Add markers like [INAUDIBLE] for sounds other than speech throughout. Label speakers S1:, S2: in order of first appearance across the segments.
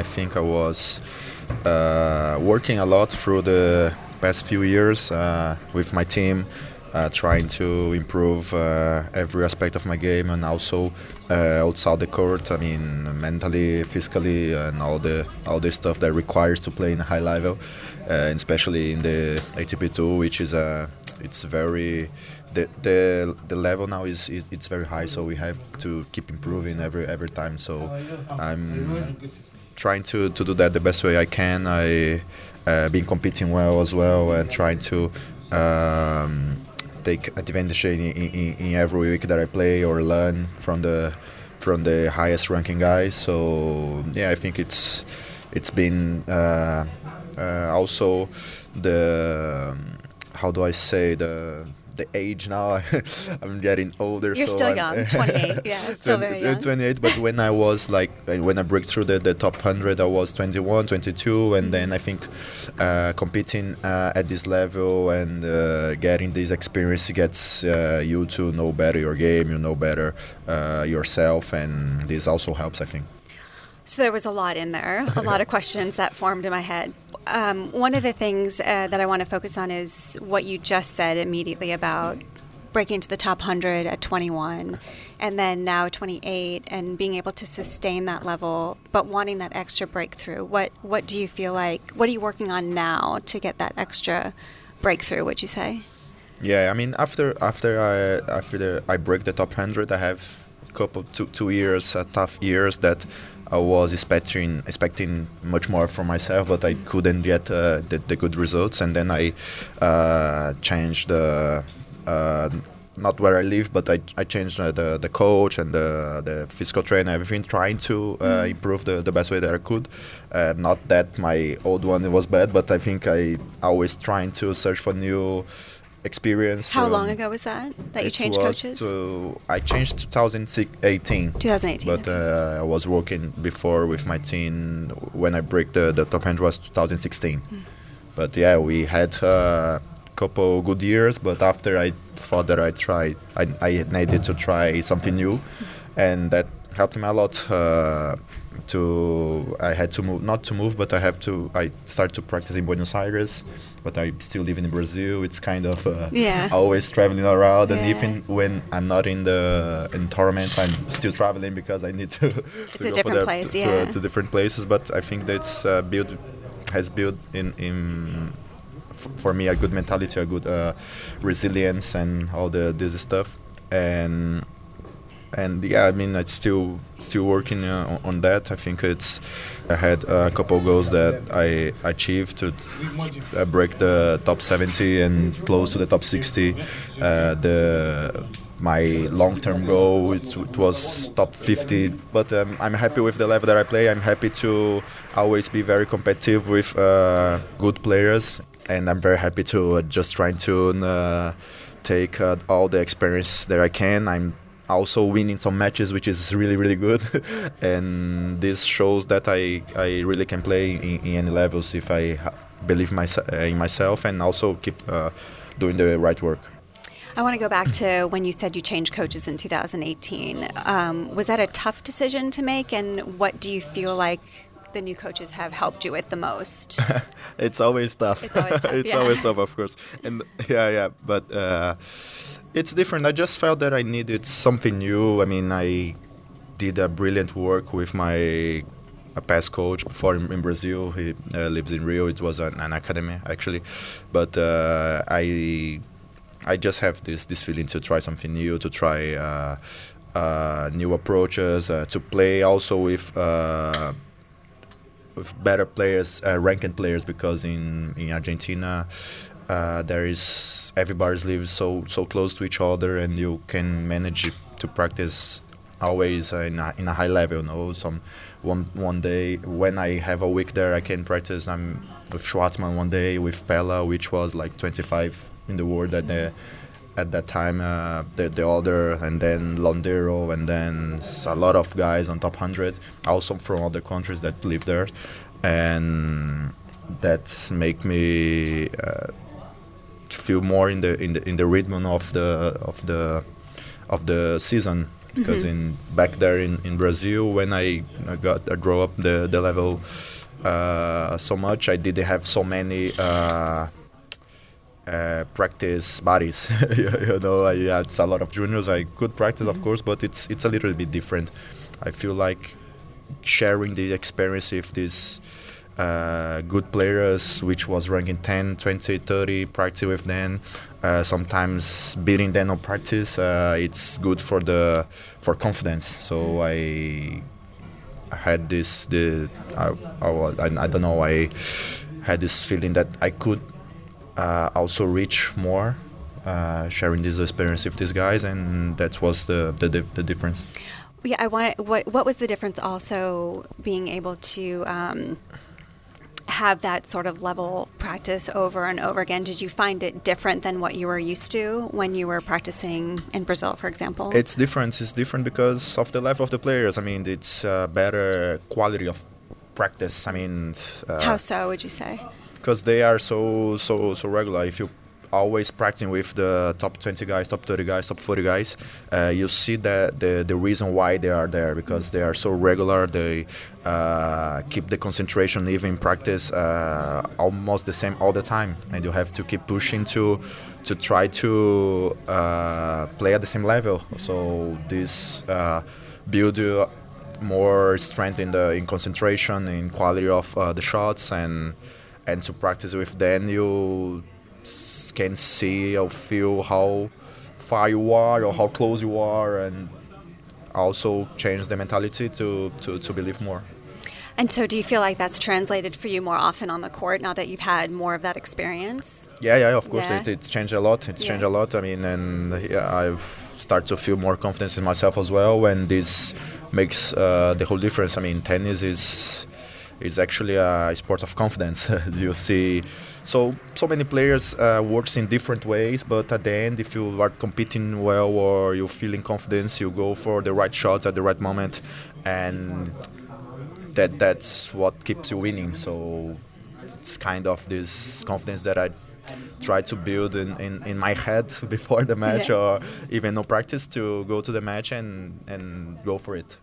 S1: I think I was uh, working a lot through the past few years uh, with my team, uh, trying to improve uh, every aspect of my game and also uh, outside the court. I mean, mentally, physically, and all the all the stuff that requires to play in a high level, uh, especially in the ATP Tour, which is a it's very the, the the level now is, is it's very high so we have to keep improving every every time so i'm trying to, to do that the best way i can. I uh, been competing well as well and trying to um, take advantage in, in, in every week that i play or learn from the from the highest ranking guys. So yeah i think it's it's been uh, uh, also the how do I say the the age now. [LAUGHS] I'm getting older.
S2: You're
S1: so
S2: still
S1: I'm,
S2: young, [LAUGHS] 28. Yeah, still very young.
S1: 28, but when I was like, when I break through the, the top 100, I was 21, 22, and then I think uh, competing uh, at this level and uh, getting this experience gets uh, you to know better your game, you know better uh, yourself, and this also helps, I think.
S2: So there was a lot in there, a lot of questions that formed in my head. Um, one of the things uh, that I want to focus on is what you just said immediately about breaking into the top 100 at 21 and then now 28 and being able to sustain that level but wanting that extra breakthrough. What what do you feel like what are you working on now to get that extra breakthrough would you say?
S1: Yeah i mean after after i after the, i break the top 100 i have a couple two, two years uh, tough years that I was expecting expecting much more from myself, but I couldn't get uh, the, the, good results. And then I uh, changed the uh, not where I live, but I, I changed the, the coach and the, the physical trainer, everything, trying to uh, mm. improve the, the best way that I could. Uh, not that my old one was bad, but I think I always trying to search for new experience.
S2: How long ago was that that you changed coaches?
S1: To, I changed 2018.
S2: 2018.
S1: But uh, I was working before with my team when I break the, the top end was 2016. Mm. But yeah, we had a uh, couple good years. But after I thought that I tried, I, I needed to try something new, mm. and that helped me a lot. Uh, to I had to move, not to move, but I have to. I start to practice in Buenos Aires but I still live in Brazil. It's kind of uh,
S2: yeah.
S1: always traveling around, yeah. and even when I'm not in the in tournaments, I'm still traveling because I need to. [LAUGHS]
S2: It's
S1: to
S2: a different place,
S1: to,
S2: yeah.
S1: To, to, different places, but I think that's uh, built has built in in for me a good mentality, a good uh, resilience, and all the this stuff, and and yeah, I mean, it's still still working uh, on that. I think it's I had a couple goals that I achieved to uh, break the top 70 and close to the top 60. Uh, the my long-term goal it, it, was top 50 but um, i'm happy with the level that i play i'm happy to always be very competitive with uh, good players and i'm very happy to uh, just trying to uh, take all the experience that i can i'm also winning some matches, which is really really good. [LAUGHS] and this shows that I I really can play in, in any levels if I believe my, in myself and also keep uh, doing the right work.
S2: I want to go back to when you said you changed coaches in 2018. Um, was that a tough decision to make, and what do you feel like the new coaches have helped you with the most? [LAUGHS]
S1: it's always tough.
S2: It's always tough. [LAUGHS]
S1: it's
S2: yeah.
S1: always tough, of course. And yeah, yeah, but. Uh, it's different. I just felt that I needed something new. I mean, I did a brilliant work with my a past coach before in, in Brazil. He uh, lives in Rio. It was an, an academy actually, but uh, I I just have this this feeling to try something new, to try uh, uh new approaches, uh, to play also with. Uh, with better players, ranked players, because in in Argentina, uh, there is everybody's lives so so close to each other, and you can manage to practice always in a, in a high level. You know, some one one day when I have a week there, I can practice. I'm with Schwartzman one day with Pella, which was like 25 in the world at the at that time. Uh, the the other, and then Londero, and then a lot of guys on top 100, also from other countries that live there, and that make me. Uh, feel more in the in the in the rhythm of the of the of the season because in back there in, in Brazil when I, I got I grew up the the level uh, so much I didn't have so many uh, uh, practice buddies [LAUGHS] you, know I had a lot of juniors. I could practice of course but it's it's a little bit different. I feel like sharing the experience with these uh, good players which was ranking 10 20 30 practice with them uh, sometimes beating them on practice uh, it's good for the for confidence. So i had this the I, I, I don't know i had this feeling that i could uh, also reach more uh, sharing this experience with these guys and that was the the, the difference
S2: yeah i want what what was the difference also being able to um, have that sort of level practice over and over again. Did you find it different than what you were used to when you were practicing in Brazil, for example?
S1: It's different. It's different because of the level of the players. I mean, it's uh, better quality of practice. I mean,
S2: uh, how so? Would you say?
S1: Because they are so so so regular. If you always practicing with the top 20 guys, top 30 guys, top 40 guys, uh, you see that the the reason why they are there because they are so regular. They uh, keep the concentration even in practice uh, almost the same all the time, and you have to keep pushing to to try to uh, play at the same level. So this uh, build more strength in the in concentration, in quality of uh, the shots, and and to practice with them you can see or feel how far you are or how close you are and also change the mentality to, to, to believe more.
S2: And so, do you feel like that's translated for you more often on the court now that you've had more of that experience?
S1: Yeah, yeah, of course. Yeah. It, it's changed a lot. It's yeah. changed a lot. I mean, and yeah, I've started to feel more confidence in myself as well. When this makes uh, the whole difference. I mean, tennis is is actually a sport of confidence. [LAUGHS] you see, so so many players uh, works in different ways, but at the end, if you are competing well or you're feeling confidence, you go for the right shots at the right moment, and that that's what keeps you winning. So it's kind of this confidence that I try to build in, in, in my head [LAUGHS] before the match yeah. or even no practice to go to the match and, and go for it.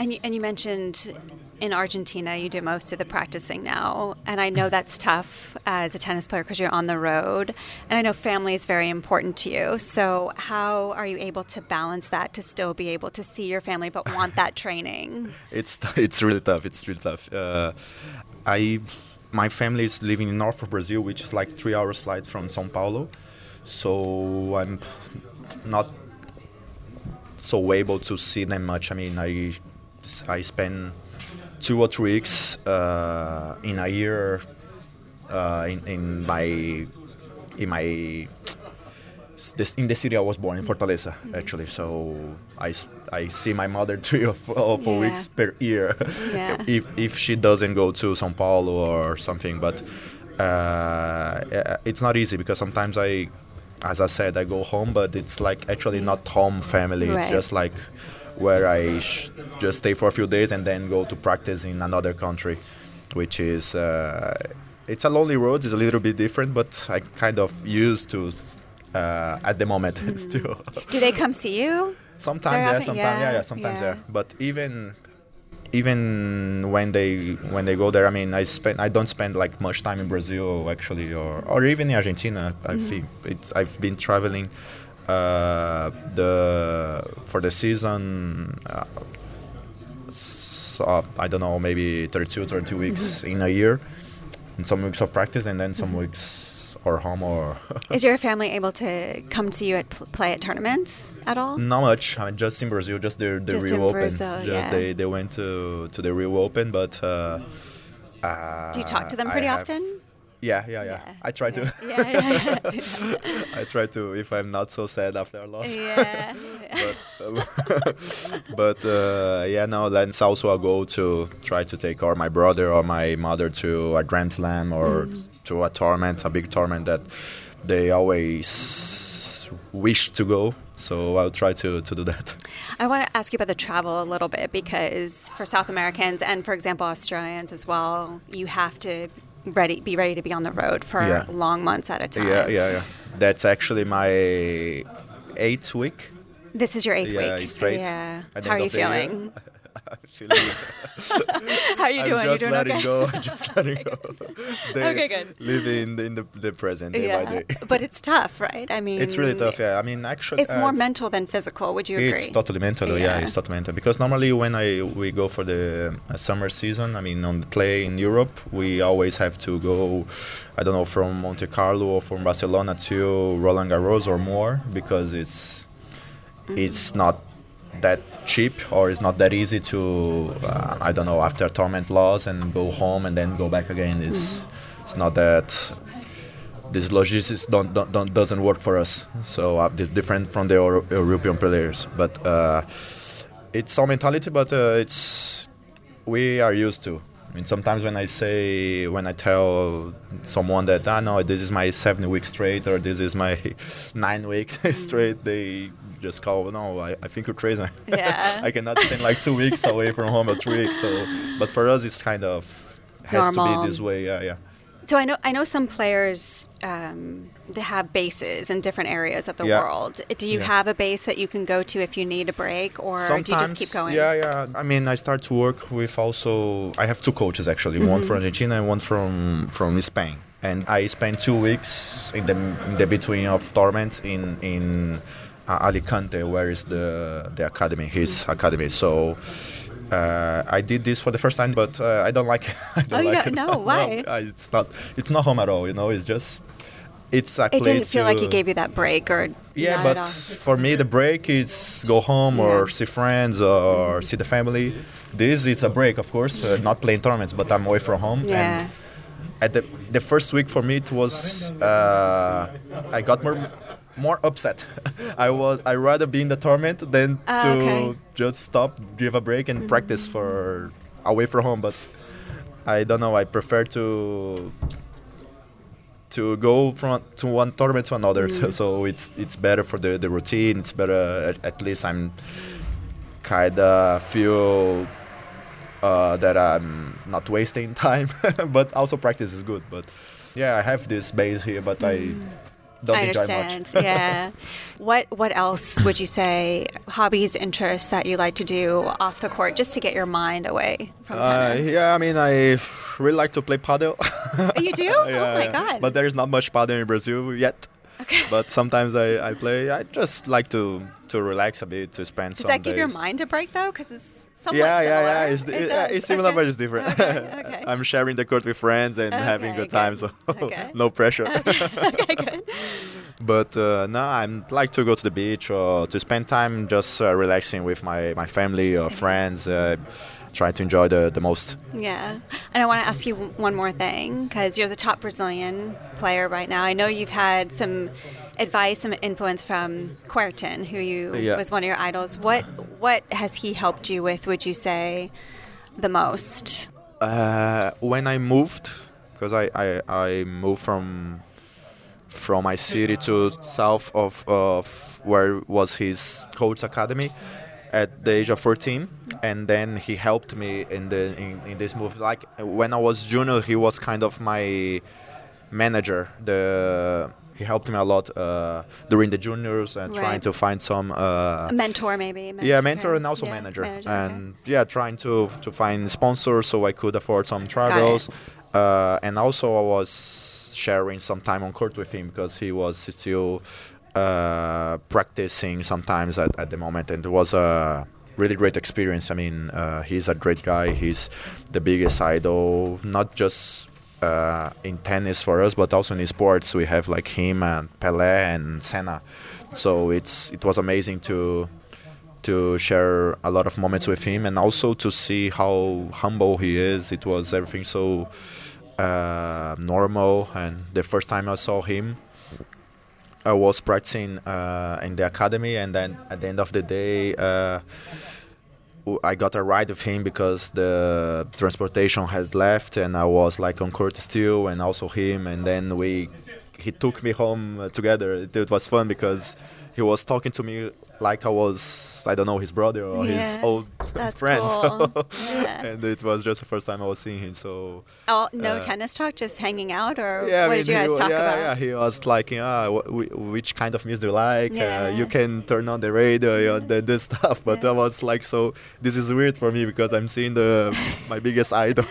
S2: And you, and you mentioned in Argentina, you do most of the practicing now. And I know that's tough as a tennis player because you're on the road. And I know family is very important to you. So, how are you able to balance that to still be able to see your family but want that training? [LAUGHS]
S1: it's, it's really tough. It's really tough. Uh, I, my family is living in north of Brazil, which is like three hours flight from Sao Paulo. So, I'm not so able to see them much. I mean, I I spend two or three weeks uh, in a year uh, in, in my in my this, in the city I was born in Fortaleza actually. So I, I see my mother [LAUGHS] three or four, or four yeah. weeks per year yeah. [LAUGHS] if if she doesn't go to São Paulo or something. But uh, it's not easy because sometimes I, as I said, I go home, but it's like actually not home family. Right. It's just like where I sh- just stay for a few days and then go to practice in another country, which is uh, it's a lonely road. It's a little bit different, but I kind of used to uh, at the moment [LAUGHS] mm. still.
S2: Do they come see you?
S1: Sometimes, yeah. Sometimes, yeah. yeah, yeah. Sometimes, yeah. yeah. But even even when they when they go there, I mean, I spend I don't spend like much time in Brazil actually, or or even in Argentina. I mm-hmm. think it's I've been traveling uh, the for the season uh, so, I don't know maybe 32 32 weeks mm-hmm. in a year and some weeks of practice and then some mm-hmm. weeks or home or [LAUGHS]
S2: is your family able to come to you at pl- play at tournaments at all
S1: not much I mean, just in brazil just the, the
S2: just
S1: rio open
S2: brazil, just yeah.
S1: they, they went to to the rio open but uh,
S2: do you talk to them pretty often
S1: yeah, yeah, yeah, yeah. I try yeah. to. Yeah, yeah, [LAUGHS] I try to if I'm not so sad after a loss. Yeah. [LAUGHS] but [LAUGHS] but uh, yeah, no. Then it's also a goal to try to take or my brother or my mother to a Grand Slam or mm. to a tournament, a big tournament that they always wish to go. So I'll try to, to do that.
S2: I want to ask you about the travel a little bit because for South Americans and, for example, Australians as well, you have to ready be ready to be on the road for yeah. long months at a time.
S1: Yeah, yeah, yeah. That's actually my eighth week
S2: This is your eighth
S1: yeah,
S2: week.
S1: straight.
S2: Yeah. How are you feeling? [LAUGHS] [LAUGHS]
S1: I'm feeling [LAUGHS]
S2: How are you doing?
S1: I'm just
S2: doing
S1: letting
S2: okay?
S1: go. [LAUGHS] just letting go. They
S2: Okay, good.
S1: Live in the, in the, the present day by day.
S2: but it's tough, right? I mean,
S1: It's really tough. Yeah, I mean, actually,
S2: It's
S1: uh,
S2: more mental than physical. Would you agree?
S1: It's totally mental. Yeah.
S2: Yeah.
S1: it's totally mental. Because normally when I we go for the uh, summer season, I mean on the clay in Europe, we always have to go, I don't know, from Monte Carlo or from Barcelona to Roland Garros or more because it's it's not that cheap or it's not that easy to uh, I don't know after torment loss and go home and then go back again. It's it's not that this logistics don't, don't, don't doesn't work for us. So uh, different from the Euro- European players, but uh, it's our mentality. But uh, it's we are used to. I mean, sometimes when I say when I tell someone that I ah, know this is my seven weeks straight or this is my [LAUGHS] nine weeks [LAUGHS] straight, they just call no. I, I think you're crazy. [LAUGHS]
S2: Yeah.
S1: I cannot spend like two weeks away from home or three weeks. So, but for us, it's kind of has to be this way. Yeah, yeah.
S2: So I know I know some players um, they have bases in different areas of the
S1: Yeah.
S2: world. Do you
S1: Yeah.
S2: have a base that you can go to if you need a break, or do you just keep going?
S1: Yeah, yeah. I mean, I start to work with also. I have two coaches actually, one
S2: Mm-hmm.
S1: from Argentina and one from from Spain. And I spent two weeks in the in the between of tournaments in in Alicante, where is the the academy, his academy. So. Uh, I did this for the first time, but uh, I don't like. [LAUGHS] I don't
S2: Oh, you
S1: like
S2: don't-
S1: it. [LAUGHS]
S2: no, why?
S1: uh, it's not. It's not home at all. You know, it's just. It's a
S2: It didn't feel like he gave you that break, or
S1: yeah, but for me, the break is go home or see friends or see the family. This is a break, of course, uh, not playing tournaments, but I'm away from home.
S2: Yeah.
S1: And at the the first week for me, it was uh, I got more more upset. [LAUGHS] I was I rather be in the tournament than
S2: Ah,
S1: to
S2: okay.
S1: just stop, give a break, and practice for away from home. But I don't know. I prefer to to go from to one tournament to another. [LAUGHS]
S2: Mm.
S1: So it's it's better for the, the routine. It's better at, at least I'm kind of feel uh, that I'm not wasting [LAUGHS] time. but also practice is good. But yeah, I have this base here, but I don't
S2: I
S1: enjoy
S2: understand.
S1: much.
S2: yeah. [LAUGHS] What What else would you say hobbies, interests that you like to do off the court just to get your mind away from
S1: Uh,
S2: tennis?
S1: yeah, I mean, I really like to play paddle.
S2: You do?
S1: yeah, [LAUGHS]
S2: oh my god.
S1: But there's not much paddle in Brazil yet.
S2: okay. [LAUGHS]
S1: But sometimes I, I play. I just like to to relax a bit, to spend some time.
S2: Does
S1: some
S2: that give your mind a break though? Because it's somewhat
S1: yeah,
S2: similar.
S1: yeah, yeah. It's,
S2: It
S1: it- it's similar,
S2: Okay.
S1: but it's different.
S2: Okay, [LAUGHS] okay.
S1: I'm sharing the court with friends and having good time, so [LAUGHS] no pressure. [LAUGHS]
S2: okay, good.
S1: but uh, no, I'm like to go to the beach or to spend time just uh, relaxing with my, my family or friends. Uh, try to enjoy the, the most.
S2: Yeah. And I want to ask you one more thing because you're the top Brazilian player right now. I know you've had some advice, some influence from Kuerten, who you
S1: Yeah.
S2: was one of your idols. What what has he helped you with, would you say, the most?
S1: Uh, when I moved, because I, I, I moved from from my city to south of, of where was his coach academy at the age of 14 and then he helped me in the in, in this move like when i was junior he was kind of my manager the he helped me a lot uh, during the juniors and trying to find some uh,
S2: A mentor, maybe.
S1: yeah, mentor
S2: okay.
S1: and also
S2: Yeah,
S1: manager,
S2: okay.
S1: and yeah, trying to to find sponsors so I could afford some travels, uh, and also I was sharing some time on court with him because he was still uh, practicing sometimes at, at the moment, and it was a really great experience. I mean, uh, he's a great guy. He's the biggest idol, not just uh, in tennis for us, but also in sports. We have like him and Pelé and Senna. So it's it was amazing to to share a lot of moments with him and also to see how humble he is. It was everything so uh, normal. And the first time I saw him, I was practicing uh, in the academy, and then at the end of the day. Uh, I got a ride with him because the transportation had left, and I was like on court still, and also him. And then we, he took me home uh, together. It, it was fun because he was talking to me like I was, I don't know, his brother or his old [LAUGHS]
S2: that's
S1: friend.
S2: cool.
S1: So, [LAUGHS]
S2: Yeah.
S1: and it was just the first time I was seeing him. So
S2: Oh, no
S1: Uh,
S2: tennis talk, just hanging out, or
S1: yeah, I
S2: what
S1: mean,
S2: did you guys
S1: wa-
S2: talk
S1: yeah,
S2: about?
S1: Yeah, he was like, ah, wh- wh- which kind of music do you like?
S2: Yeah.
S1: Uh, you can turn on the radio, you know, the, this [LAUGHS] stuff. But
S2: Yeah.
S1: I was like, so this is weird for me because I'm seeing the my biggest idol,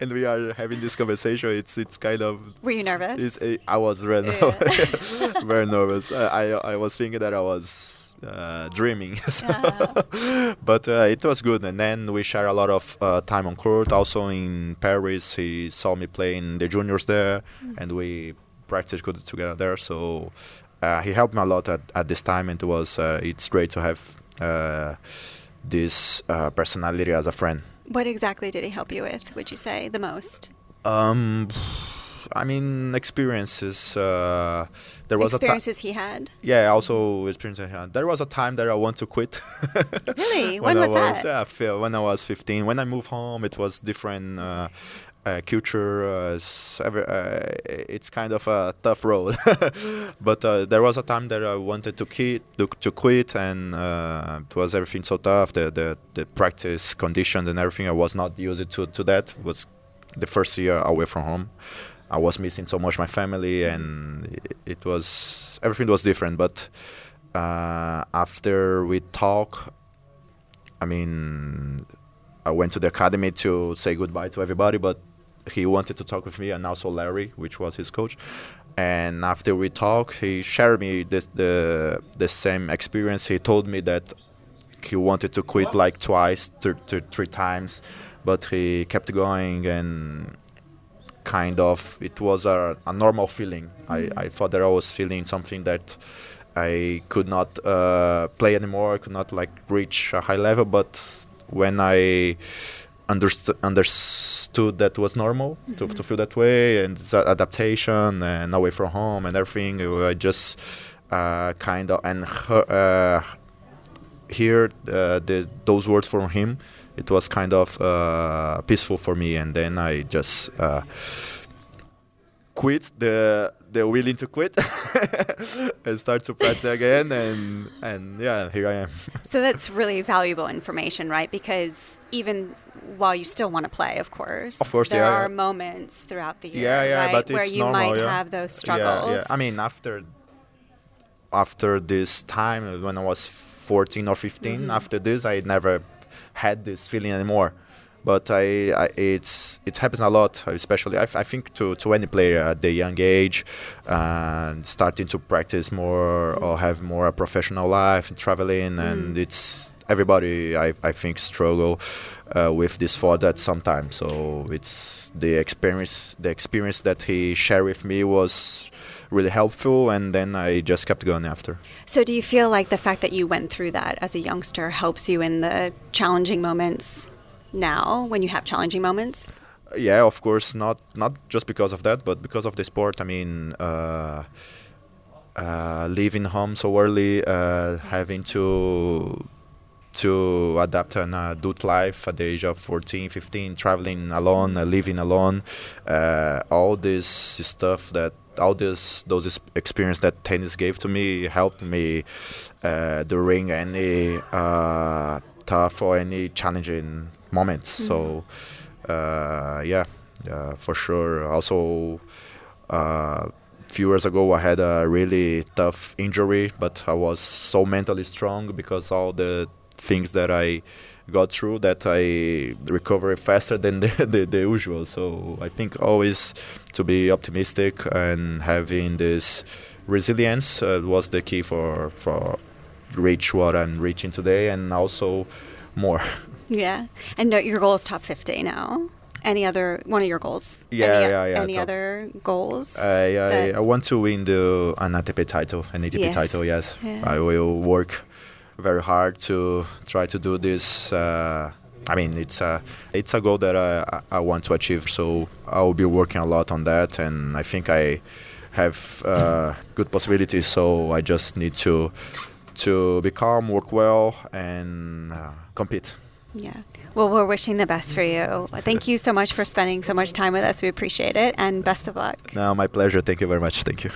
S1: and we are having this conversation. It's it's kind of
S2: Were you nervous?
S1: it's, I was very nervous. very nervous. Uh, I I was thinking that I was uh, dreaming. [LAUGHS] So- [LAUGHS] but uh, it was good. And then we share a lot of uh, time on court. Also in Paris, he saw me playing the juniors there,
S2: Mm.
S1: and we practiced good together there. So uh, he helped me a lot at, at this time, and it was uh, it's great to have uh, this uh, personality as a friend.
S2: what exactly did he help you with? Would you say the most?
S1: Um, I mean, experiences. Uh, there was.
S2: Experiences he had.
S1: Yeah, also experience I had. There was a time that I want to quit. [LAUGHS]
S2: Really? When
S1: I
S2: was that?
S1: Yeah, feel- when I was 15. When I moved home, it was different uh, uh, culture. Uh, it's, uh, it's kind of a tough road. [LAUGHS] but uh, there was a time that I wanted to quit, to, to quit, and uh, it was everything so tough. The, the the practice conditions and everything. I was not used to to that. It was the first year away from home. I was missing so much my family, and it, was everything was different. But uh, after we talk, I mean, I went to the academy to say goodbye to everybody, but he wanted to talk with me, and also Larri, which was his coach. And after we talked, he shared me this, the the same experience. He told me that he wanted to quit like twice, th- th- three times, but he kept going and kind of it was a, a normal feeling. I, I thought that I was feeling something that I could not uh, play anymore. I could not like reach a high level. But when I underst- understood that was normal to, to feel that way and adaptation and away from home and everything, I just uh, kind of and her, uh, hear uh, the, those words from him, it was kind of uh, peaceful for me. And then I just uh, quit the the willing to quit [LAUGHS] and start to practice again. And and yeah, here I am. [LAUGHS]
S2: So that's really valuable information, right? Because even while you still want to play, of course,
S1: Of course,
S2: there
S1: yeah,
S2: are
S1: yeah.
S2: moments throughout the year,
S1: yeah, yeah,
S2: right,
S1: but
S2: where you
S1: normal,
S2: might
S1: yeah.
S2: have those
S1: Yeah,
S2: struggles.
S1: Yeah, I mean, after after this time when I was 14 or 15,
S2: Mm-hmm.
S1: after this, I never had this feeling anymore. But I, I it's it happens a lot, especially I think to, to any player at the young age, and starting to practice more or have more a professional life and traveling, and it's everybody I, I think struggle uh, with this thought that sometimes. So it's the experience the experience that he shared with me was really helpful, and then I just kept going after.
S2: So, do you feel like the fact that you went through that as a youngster helps you in the challenging moments now when you have challenging moments?
S1: yeah of course not not just because of that but because of the sport i mean uh, uh, leaving home so early uh, having to to adapt an adult life at the age of 14 15 traveling alone uh, living alone uh, all this stuff that all this those experience that tennis gave to me helped me uh, during any uh, tough or any challenging moments so uh, yeah, uh, for sure. Also, uh, few years ago, I had a really tough injury, but I was so mentally strong because all the things that I got through that I recovered faster than [LAUGHS] the, the, the usual. So I think always to be optimistic and having this resilience uh, was the key for for reach what I'm reaching today, and also more. [LAUGHS]
S2: Yeah. And your goal is top 50 now. Any other, one of your goals?
S1: Yeah,
S2: any,
S1: yeah, yeah,
S2: Any
S1: top-
S2: other goals?
S1: I, I, I want to win the an ATP title, an ATP
S2: Yes.
S1: title. Yes,
S2: Yeah.
S1: I will work very hard to try to do this. Uh, I mean, it's a it's a goal that I I want to achieve. So I will be working a lot on that, and I think I have uh, good possibilities. So I just need to to be calm, work well, and uh, compete.
S2: Yeah. Well, we're wishing the best for you. Thank you so much for spending so much time with us. We appreciate it. And best of luck.
S1: No, my pleasure. Thank you very much. Thank you.